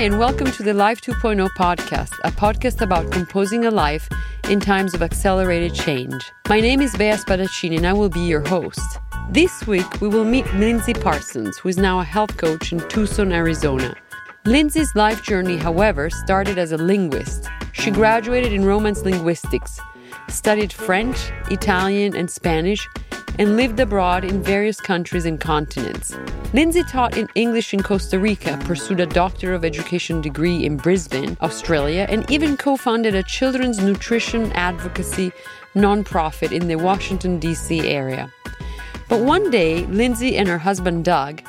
and welcome to the Life 2.0 podcast, a podcast about composing a life in times of accelerated change. My name is Bea Spadaccini, and I will be your host. This week, we will meet Lindsay Parsons, who is now a health coach in Tucson, Arizona. Lindsay's life journey, however, started as a linguist. She graduated in Romance linguistics, studied French, Italian, and Spanish, and lived abroad in various countries and continents. Lindsay taught in English in Costa Rica, pursued a Doctor of Education degree in Brisbane, Australia, and even co founded a children's nutrition advocacy nonprofit in the Washington, D.C. area. But one day, Lindsay and her husband Doug,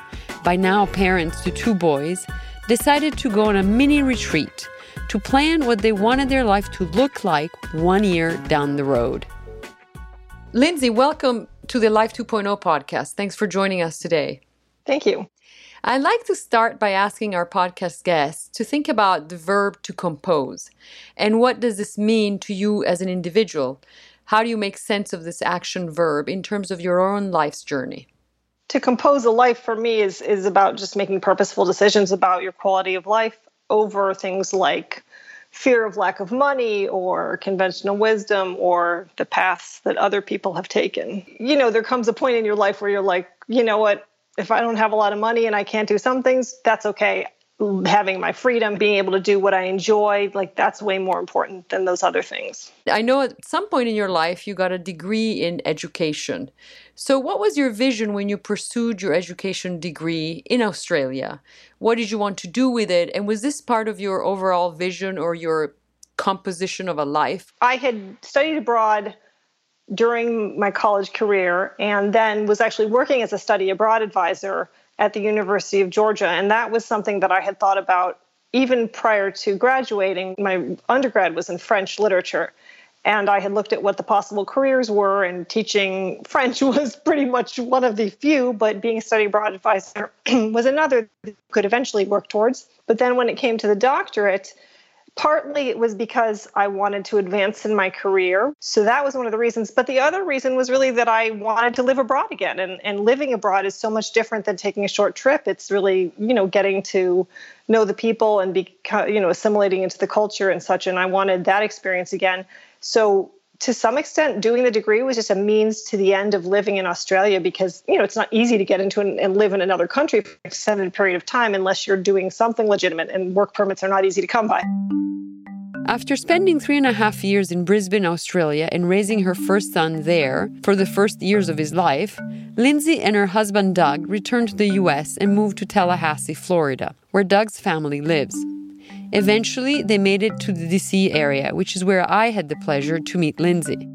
by now parents to two boys, decided to go on a mini retreat to plan what they wanted their life to look like one year down the road. Lindsay, welcome to the Life 2.0 podcast. Thanks for joining us today. Thank you. I'd like to start by asking our podcast guests to think about the verb to compose and what does this mean to you as an individual? How do you make sense of this action verb in terms of your own life's journey? To compose a life for me is is about just making purposeful decisions about your quality of life over things like fear of lack of money or conventional wisdom or the paths that other people have taken. You know, there comes a point in your life where you're like, you know what, if I don't have a lot of money and I can't do some things, that's okay. Having my freedom, being able to do what I enjoy, like that's way more important than those other things. I know at some point in your life you got a degree in education. So, what was your vision when you pursued your education degree in Australia? What did you want to do with it? And was this part of your overall vision or your composition of a life? I had studied abroad during my college career and then was actually working as a study abroad advisor at the University of Georgia. And that was something that I had thought about even prior to graduating. My undergrad was in French literature. And I had looked at what the possible careers were, and teaching French was pretty much one of the few, but being a study abroad advisor was another that could eventually work towards. But then when it came to the doctorate, partly it was because I wanted to advance in my career. So that was one of the reasons. But the other reason was really that I wanted to live abroad again. And, and living abroad is so much different than taking a short trip. It's really, you know, getting to know the people and be, you know, assimilating into the culture and such. And I wanted that experience again. So to some extent, doing the degree was just a means to the end of living in Australia because you know it's not easy to get into an, and live in another country for an extended period of time unless you're doing something legitimate, and work permits are not easy to come by. After spending three and a half years in Brisbane, Australia, and raising her first son there for the first years of his life, Lindsay and her husband Doug returned to the US and moved to Tallahassee, Florida, where Doug's family lives. Eventually, they made it to the DC area, which is where I had the pleasure to meet Lindsay.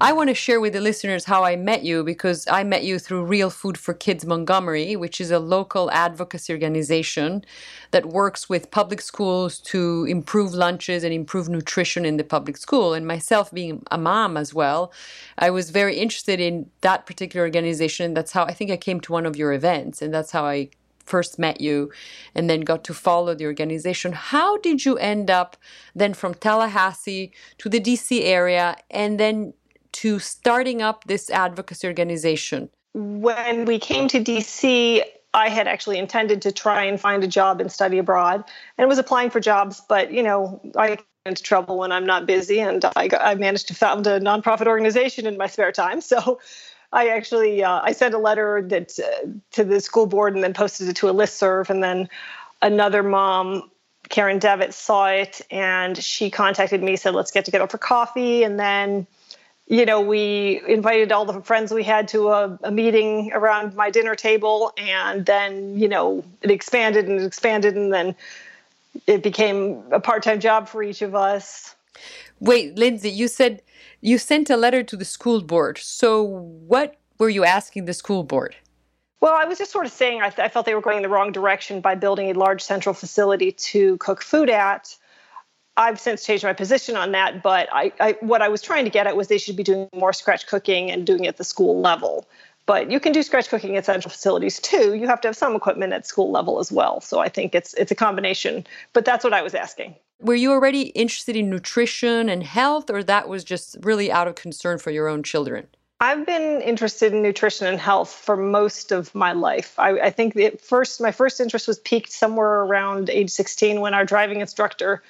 I want to share with the listeners how I met you because I met you through Real Food for Kids Montgomery, which is a local advocacy organization that works with public schools to improve lunches and improve nutrition in the public school. And myself being a mom as well, I was very interested in that particular organization. That's how I think I came to one of your events, and that's how I first met you and then got to follow the organization. How did you end up then from Tallahassee to the DC area and then to starting up this advocacy organization? When we came to DC, I had actually intended to try and find a job and study abroad and was applying for jobs, but you know, I get into trouble when I'm not busy and I, got, I managed to found a nonprofit organization in my spare time. So I actually uh, I sent a letter that uh, to the school board and then posted it to a list serve, and then another mom, Karen Devitt, saw it and she contacted me, said let's get together for coffee, and then you know we invited all the friends we had to a, a meeting around my dinner table, and then you know it expanded and expanded, and then it became a part-time job for each of us. Wait, Lindsay, you said you sent a letter to the school board. So, what were you asking the school board? Well, I was just sort of saying I, th- I, felt they were going in the wrong direction by building a large central facility to cook food at. I've since changed my position on that, but I, I, what I was trying to get at was they should be doing more scratch cooking and doing it at the school level. But you can do scratch cooking at central facilities too. You have to have some equipment at school level as well. So I think it's it's a combination. But that's what I was asking. Were you already interested in nutrition and health, or that was just really out of concern for your own children? I've been interested in nutrition and health for most of my life. I, I think the first my first interest was piqued somewhere around age 16 when our driving instructor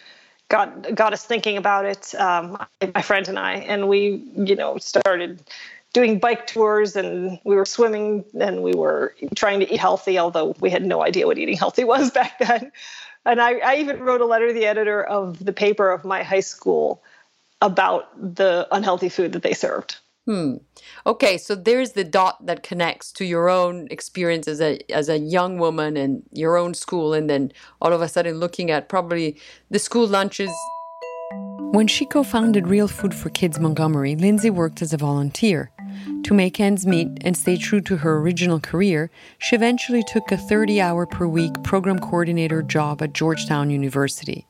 got got us thinking about it. Um, my friend and I, and we you know started doing bike tours and we were swimming and we were trying to eat healthy, although we had no idea what eating healthy was back then. And I, I even wrote a letter to the editor of the paper of my high school about the unhealthy food that they served. Hmm. Okay, so there's the dot that connects to your own experience as a as a young woman and your own school, and then all of a sudden looking at probably the school lunches. When she co-founded Real Food for Kids Montgomery, Lindsay worked as a volunteer. To make ends meet and stay true to her original career, she eventually took a 30 hour per week program coordinator job at Georgetown University.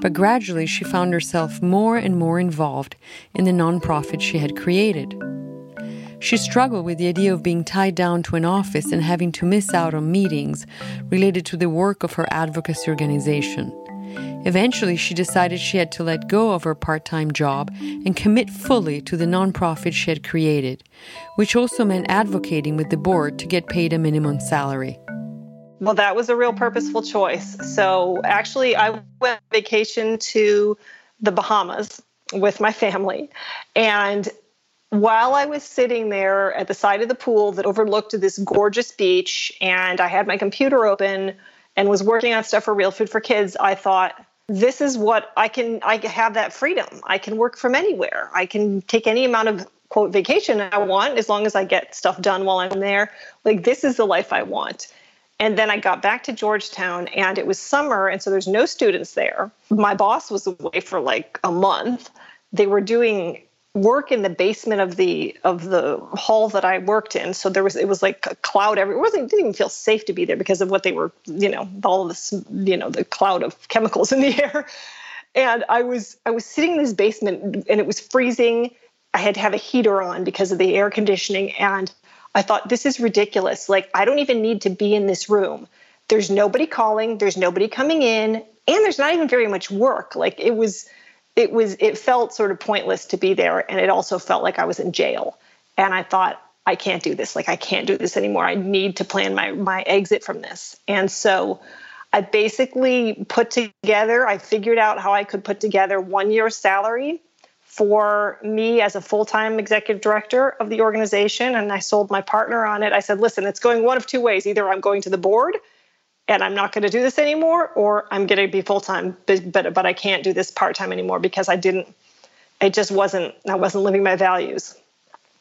But gradually, she found herself more and more involved in the nonprofit she had created. She struggled with the idea of being tied down to an office and having to miss out on meetings related to the work of her advocacy organization. Eventually, she decided she had to let go of her part time job and commit fully to the nonprofit she had created, which also meant advocating with the board to get paid a minimum salary. Well, that was a real purposeful choice. So, actually, I went on vacation to the Bahamas with my family. And while I was sitting there at the side of the pool that overlooked this gorgeous beach, and I had my computer open and was working on stuff for Real Food for Kids, I thought, this is what I can I have that freedom. I can work from anywhere. I can take any amount of quote vacation I want as long as I get stuff done while I'm there. Like this is the life I want. And then I got back to Georgetown and it was summer and so there's no students there. My boss was away for like a month. They were doing work in the basement of the of the hall that I worked in. So there was it was like a cloud everywhere. It wasn't it didn't even feel safe to be there because of what they were, you know, all of this, you know, the cloud of chemicals in the air. And I was I was sitting in this basement and it was freezing. I had to have a heater on because of the air conditioning and I thought this is ridiculous. Like I don't even need to be in this room. There's nobody calling, there's nobody coming in, and there's not even very much work. Like it was it was it felt sort of pointless to be there and it also felt like I was in jail. And I thought I can't do this. Like I can't do this anymore. I need to plan my my exit from this. And so I basically put together, I figured out how I could put together one year salary for me as a full-time executive director of the organization and I sold my partner on it. I said, "Listen, it's going one of two ways. Either I'm going to the board and I'm not going to do this anymore, or I'm going to be full time, but, but I can't do this part time anymore because I didn't. It just wasn't. I wasn't living my values.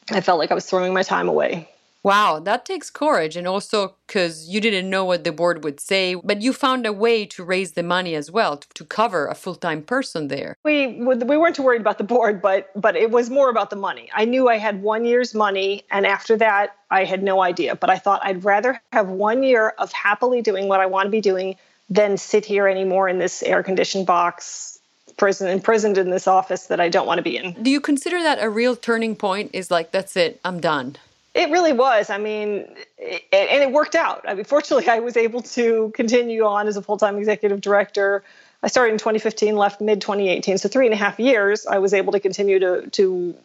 I felt like I was throwing my time away. Wow, that takes courage. And also because you didn't know what the board would say, but you found a way to raise the money as well to cover a full time person there. We, we weren't too worried about the board, but, but it was more about the money. I knew I had one year's money, and after that, I had no idea. But I thought I'd rather have one year of happily doing what I want to be doing than sit here anymore in this air conditioned box prison imprisoned in this office that I don't want to be in. Do you consider that a real turning point? Is like that's it, I'm done. It really was. I mean, it, and it worked out. I mean, fortunately, I was able to continue on as a full time executive director. I started in 2015, left mid 2018. So, three and a half years, I was able to continue to, to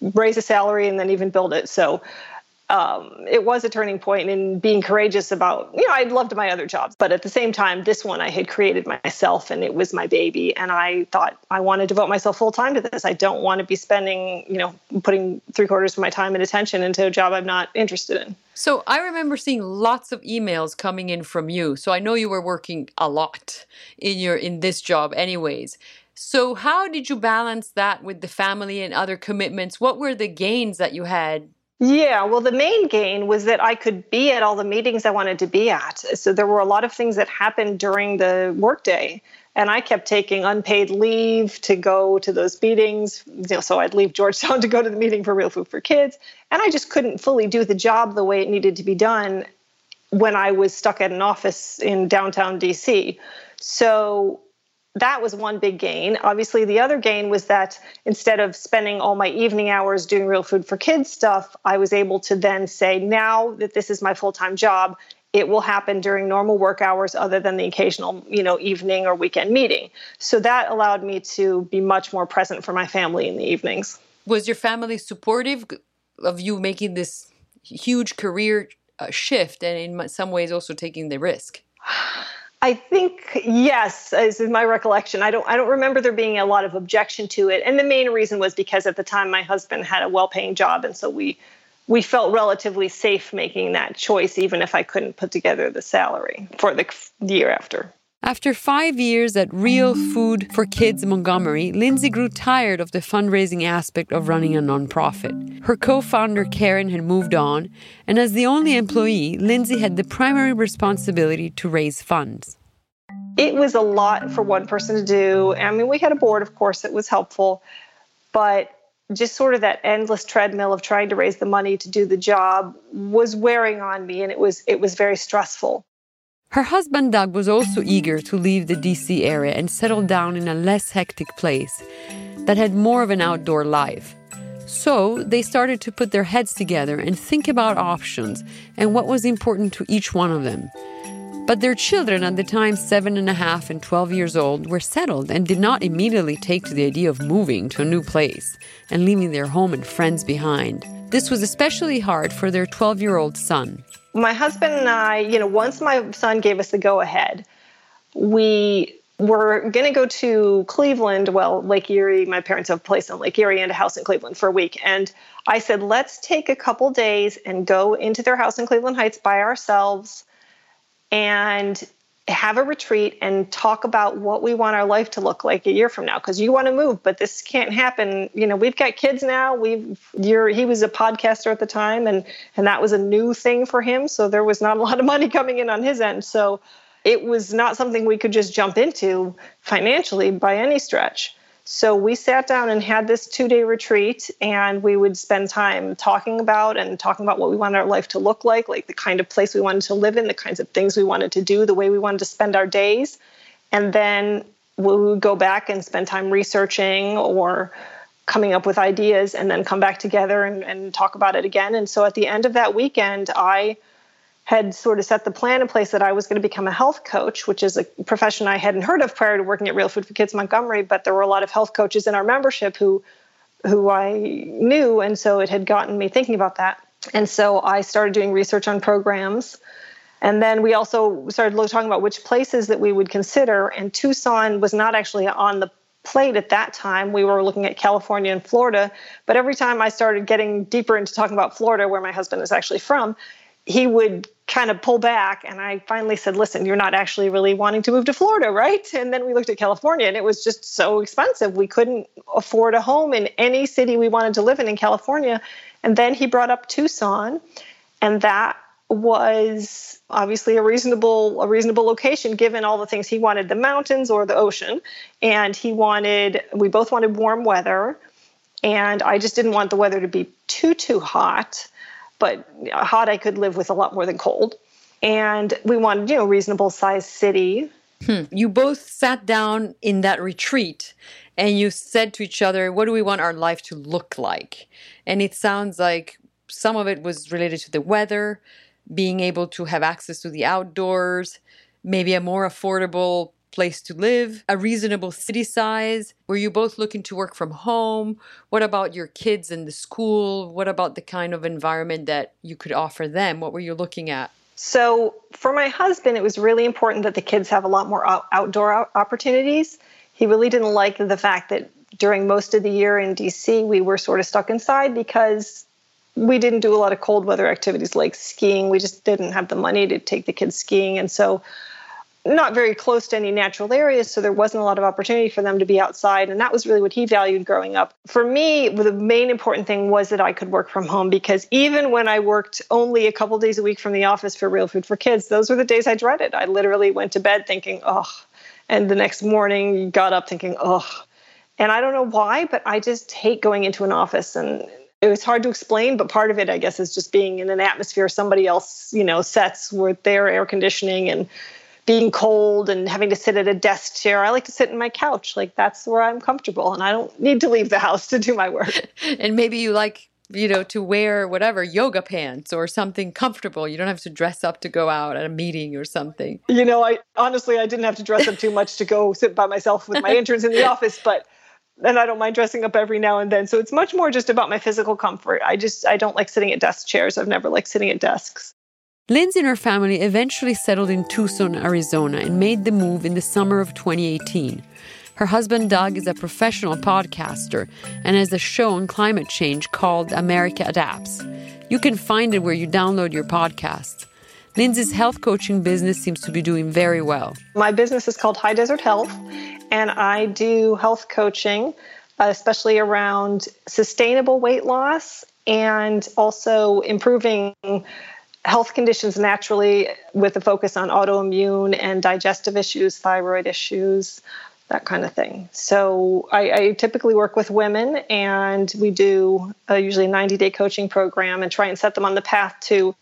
raise a salary and then even build it. So, um, it was a turning point in being courageous about, you know, I loved my other jobs, but at the same time, this one I had created myself and it was my baby. And I thought I want to devote myself full time to this. I don't want to be spending, you know, putting three quarters of my time and attention into a job I'm not interested in. So I remember seeing lots of emails coming in from you. So I know you were working a lot in your in this job anyways. So how did you balance that with the family and other commitments? What were the gains that you had yeah, well, the main gain was that I could be at all the meetings I wanted to be at. So there were a lot of things that happened during the workday. And I kept taking unpaid leave to go to those meetings. You know, so I'd leave Georgetown to go to the meeting for Real Food for Kids. And I just couldn't fully do the job the way it needed to be done when I was stuck at an office in downtown DC. So that was one big gain. Obviously, the other gain was that instead of spending all my evening hours doing real food for kids stuff, I was able to then say, now that this is my full time job, it will happen during normal work hours other than the occasional you know evening or weekend meeting so that allowed me to be much more present for my family in the evenings was your family supportive of you making this huge career uh, shift and in some ways also taking the risk? I think yes, as is my recollection. I don't I don't remember there being a lot of objection to it, and the main reason was because at the time my husband had a well-paying job, and so we we felt relatively safe making that choice, even if I couldn't put together the salary for the year after. After five years at Real Food for Kids Montgomery, Lindsay grew tired of the fundraising aspect of running a nonprofit. Her co founder Karen had moved on, and as the only employee, Lindsay had the primary responsibility to raise funds. It was a lot for one person to do. I mean, we had a board, of course, it was helpful, but just sort of that endless treadmill of trying to raise the money to do the job was wearing on me and it was it was very stressful. Her husband Doug was also eager to leave the DC area and settle down in a less hectic place that had more of an outdoor life. So they started to put their heads together and think about options and what was important to each one of them. But their children, at the time seven and a half and 12 years old, were settled and did not immediately take to the idea of moving to a new place and leaving their home and friends behind. This was especially hard for their 12 year old son my husband and I, you know, once my son gave us the go ahead, we were going to go to Cleveland. Well, Lake Erie, my parents have a place on Lake Erie and a house in Cleveland for a week. And I said, let's take a couple days and go into their house in Cleveland Heights by ourselves and have a retreat and talk about what we want our life to look like a year from now because you want to move but this can't happen. You know we've got kids now. We've you're he was a podcaster at the time and and that was a new thing for him so there was not a lot of money coming in on his end. So it was not something we could just jump into financially by any stretch so we sat down and had this two day retreat, and we would spend time talking about and talking about what we wanted our life to look like, like the kind of place we wanted to live in, the kinds of things we wanted to do, the way we wanted to spend our days. And then we would go back and spend time researching or coming up with ideas and then come back together and, and talk about it again. And so at the end of that weekend, I had sort of set the plan in place that I was going to become a health coach, which is a profession I hadn't heard of prior to working at Real Food for Kids Montgomery, but there were a lot of health coaches in our membership who who I knew and so it had gotten me thinking about that. And so I started doing research on programs. And then we also started talking about which places that we would consider and Tucson was not actually on the plate at that time. We were looking at California and Florida, but every time I started getting deeper into talking about Florida where my husband is actually from, he would kind of pull back and i finally said listen you're not actually really wanting to move to florida right? And then we looked at california and it was just so expensive. We couldn't afford a home in any city we wanted to live in in california. And then he brought up tucson and that was obviously a reasonable a reasonable location given all the things. He wanted the mountains or the ocean and he wanted we both wanted warm weather and i just didn't want the weather to be too too hot but hot I could live with a lot more than cold. And we wanted, you know, reasonable sized city. Hmm. You both sat down in that retreat and you said to each other, what do we want our life to look like? And it sounds like some of it was related to the weather, being able to have access to the outdoors, maybe a more affordable place to live, a reasonable city size? Were you both looking to work from home? What about your kids and the school? What about the kind of environment that you could offer them? What were you looking at? So, for my husband, it was really important that the kids have a lot more outdoor opportunities. He really didn't like the fact that during most of the year in DC, we were sort of stuck inside because we didn't do a lot of cold weather activities like skiing. We just didn't have the money to take the kids skiing. And so not very close to any natural areas, so there wasn't a lot of opportunity for them to be outside. And that was really what he valued growing up. For me, the main important thing was that I could work from home because even when I worked only a couple days a week from the office for Real Food for Kids, those were the days I dreaded. I literally went to bed thinking, oh, and the next morning got up thinking, oh. And I don't know why, but I just hate going into an office and it was hard to explain, but part of it, I guess, is just being in an atmosphere somebody else, you know, sets with their air conditioning and being cold and having to sit at a desk chair. I like to sit in my couch. Like that's where I'm comfortable and I don't need to leave the house to do my work. and maybe you like you know, to wear whatever yoga pants or something comfortable. You don't have to dress up to go out at a meeting or something. You know, I honestly I didn't have to dress up too much to go sit by myself with my interns in the office, but and I don't mind dressing up every now and then. So it's much more just about my physical comfort. I just I don't like sitting at desk chairs. I've never liked sitting at desks. Lindsay and her family eventually settled in Tucson, Arizona, and made the move in the summer of 2018. Her husband, Doug, is a professional podcaster and has a show on climate change called America Adapts. You can find it where you download your podcasts. Lindsay's health coaching business seems to be doing very well. My business is called High Desert Health, and I do health coaching, uh, especially around sustainable weight loss and also improving health conditions naturally with a focus on autoimmune and digestive issues, thyroid issues, that kind of thing. So I, I typically work with women, and we do a, usually a 90 day coaching program and try and set them on the path to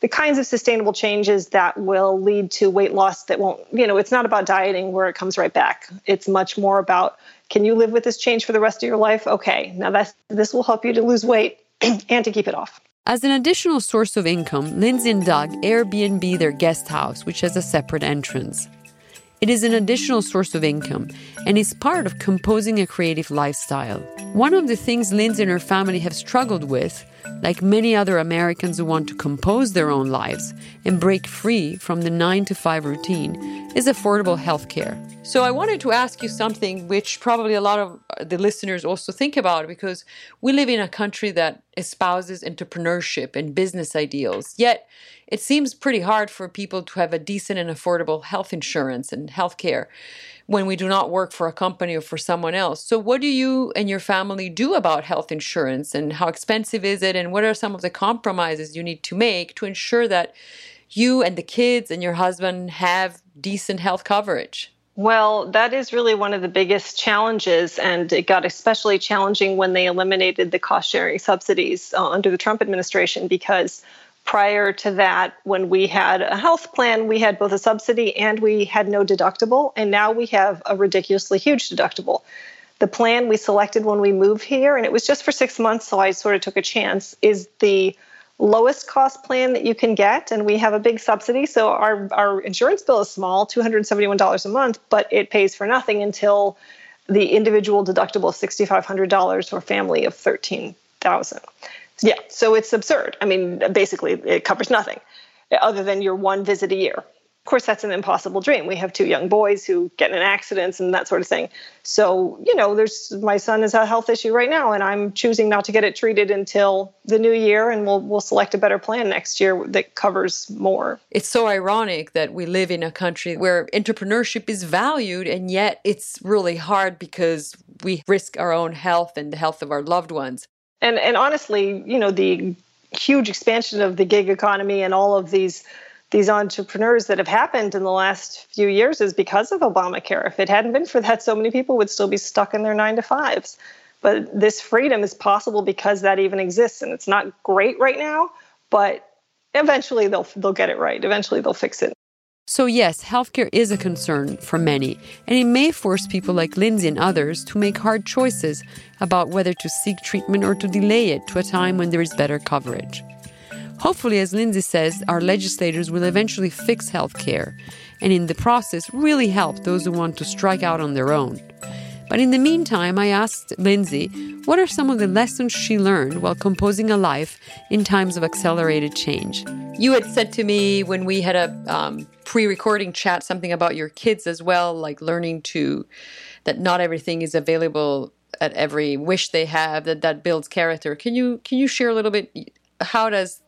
the kinds of sustainable changes that will lead to weight loss that won't, you know, it's not about dieting where it comes right back. It's much more about can you live with this change for the rest of your life? Okay, now that's, this will help you to lose weight and to keep it off. As an additional source of income, Lindsay and Doug Airbnb their guest house, which has a separate entrance. It is an additional source of income and is part of composing a creative lifestyle. One of the things Lindsay and her family have struggled with, like many other Americans who want to compose their own lives and break free from the 9 to 5 routine, is affordable health care. So I wanted to ask you something which probably a lot of the listeners also think about because we live in a country that espouses entrepreneurship and business ideals. Yet it seems pretty hard for people to have a decent and affordable health insurance and health care when we do not work for a company or for someone else. So, what do you and your family do about health insurance and how expensive is it? And what are some of the compromises you need to make to ensure that you and the kids and your husband have decent health coverage? Well, that is really one of the biggest challenges, and it got especially challenging when they eliminated the cost sharing subsidies uh, under the Trump administration because prior to that, when we had a health plan, we had both a subsidy and we had no deductible. And now we have a ridiculously huge deductible. The plan we selected when we moved here, and it was just for six months, so I sort of took a chance, is the lowest cost plan that you can get. And we have a big subsidy. So our, our insurance bill is small, $271 a month, but it pays for nothing until the individual deductible of $6,500 for a family of 13000 yeah, so it's absurd. I mean, basically, it covers nothing other than your one visit a year. Of course, that's an impossible dream. We have two young boys who get in accidents and that sort of thing. So, you know, there's my son has a health issue right now, and I'm choosing not to get it treated until the new year, and we'll we'll select a better plan next year that covers more. It's so ironic that we live in a country where entrepreneurship is valued, and yet it's really hard because we risk our own health and the health of our loved ones. And and honestly, you know, the huge expansion of the gig economy and all of these these entrepreneurs that have happened in the last few years is because of Obamacare. If it hadn't been for that, so many people would still be stuck in their nine to fives. But this freedom is possible because that even exists, and it's not great right now, but eventually they'll they'll get it right. Eventually they'll fix it. So, yes, healthcare is a concern for many, and it may force people like Lindsay and others to make hard choices about whether to seek treatment or to delay it to a time when there is better coverage. Hopefully, as Lindsay says, our legislators will eventually fix healthcare and in the process really help those who want to strike out on their own. But in the meantime, I asked Lindsay what are some of the lessons she learned while composing a life in times of accelerated change. You had said to me when we had a um, pre recording chat something about your kids as well, like learning to, that not everything is available at every wish they have that that builds character can you can you share a little bit how does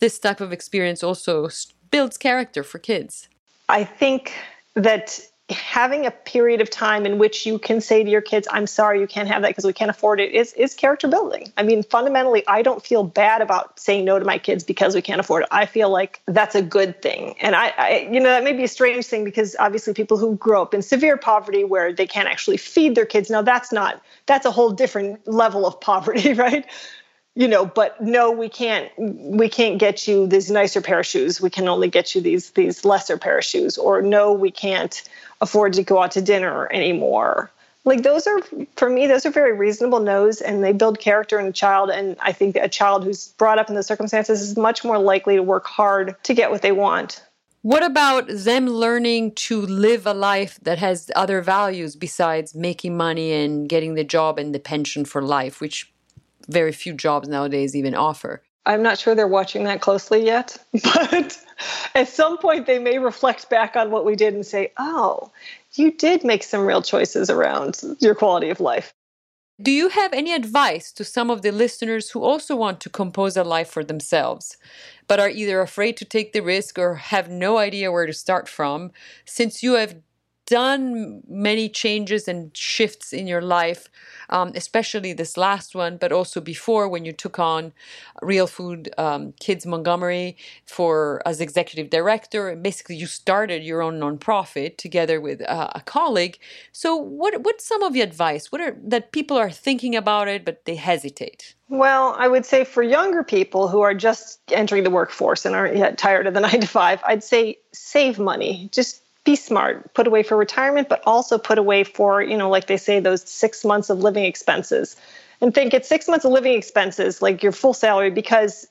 this type of experience also builds character for kids i think that having a period of time in which you can say to your kids, I'm sorry you can't have that because we can't afford it is, is character building. I mean, fundamentally, I don't feel bad about saying no to my kids because we can't afford it. I feel like that's a good thing. And I, I you know, that may be a strange thing because obviously people who grow up in severe poverty where they can't actually feed their kids, now that's not, that's a whole different level of poverty, right? You know but no we can't we can't get you these nicer pair of shoes. We can only get you these these lesser pair of shoes. Or no we can't afford to go out to dinner anymore. Like those are for me those are very reasonable no's and they build character in a child. And i think a child who's brought up in those circumstances is much more likely to work hard to get what they want. What about them learning to live a life that has other values besides making money and getting the job and the pension for life, which very few jobs nowadays even offer? I'm not sure they're watching that closely yet, but at some point they may reflect back on what we did and say, oh, you did make some real choices around your quality of life. Do you have any advice to some of the listeners who also want to compose a life for themselves, but are either afraid to take the risk or have no idea where to start from, since you have done many changes and shifts in your life, um, especially this last one, but also before when you took on Real Food um, Kids Montgomery for as executive director. And basically, you started your own nonprofit together with uh, a colleague. So, what what's some of your advice? What are that people are thinking about it but they hesitate? Well, I would say for younger people who are just entering the workforce and aren't yet tired of the nine to five, I'd say save money. Just be smart, put away for retirement, but also put away for, you know, like they say, those six months of living expenses. And think it's six months of living expenses, like your full salary, because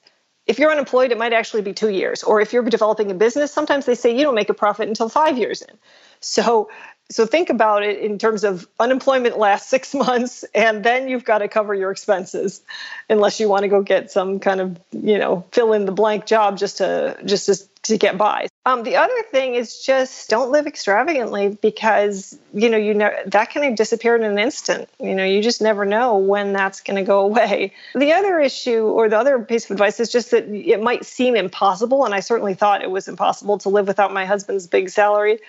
if you're unemployed, it might actually be two years. Or if you're developing a business, sometimes they say you don't make a profit until five years in. So so think about it in terms of unemployment lasts six months, and then you've got to cover your expenses, unless you want to go get some kind of you know fill in the blank job just to just to, to get by. Um, the other thing is just don't live extravagantly because you know you know that can disappear in an instant. You know you just never know when that's going to go away. The other issue or the other piece of advice is just that it might seem impossible, and I certainly thought it was impossible to live without my husband's big salary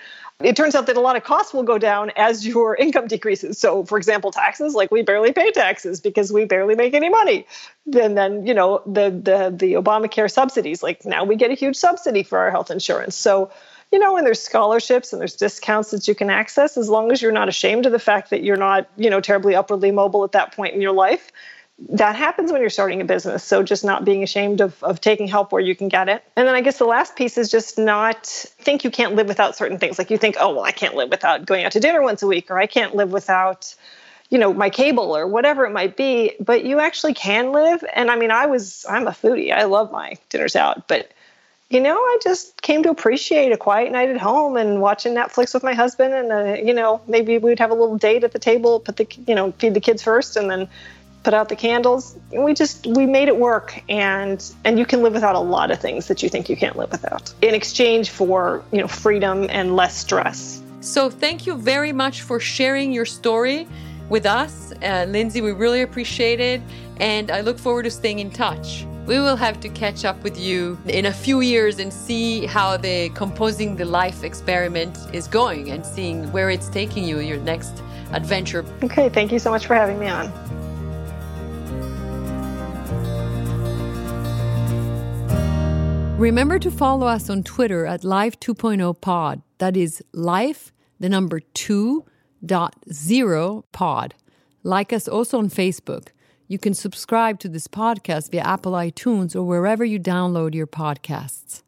it turns out that a lot of costs will go down as your income decreases. So, for example, taxes, like we barely pay taxes because we barely make any money. And then, you know, the the the Obamacare subsidies, like now we get a huge subsidy for our health insurance. So, you know, and there's scholarships and there's discounts that you can access as long as you're not ashamed of the fact that you're not, you know, terribly upwardly mobile at that point in your life that happens when you're starting a business. So just not being ashamed of, of taking help where you can get it. And then I guess the last piece is just not think you can't live without certain things. Like you think, oh, well, I can't live without going out to dinner once a week, or I can't live without, you know, my cable or whatever it might be. But you actually can live. And I mean, I was, I'm a foodie. I love my dinners out. But you know, I just came to appreciate a quiet night at home and watching Netflix with my husband, and uh, you know, maybe we'd have a little date at the table, put the you know, feed the kids first, and then put out the candles. We just we made it work and and you can live without a lot of things that you think you can't live without in exchange for, you know, freedom and less stress. So thank you very much for sharing your story with us. Uh, Lindsay, we really appreciate it and I look forward to staying in touch. We will have to catch up with you in a few years and see how the composing the life experiment is going and seeing where it's taking you, your next adventure. Okay, thank you so much for having me on. Remember to follow us on Twitter at Life 2.0 Pod. That is Life, the number 2.0 Pod. Like us also on Facebook. You can subscribe to this podcast via Apple iTunes or wherever you download your podcasts.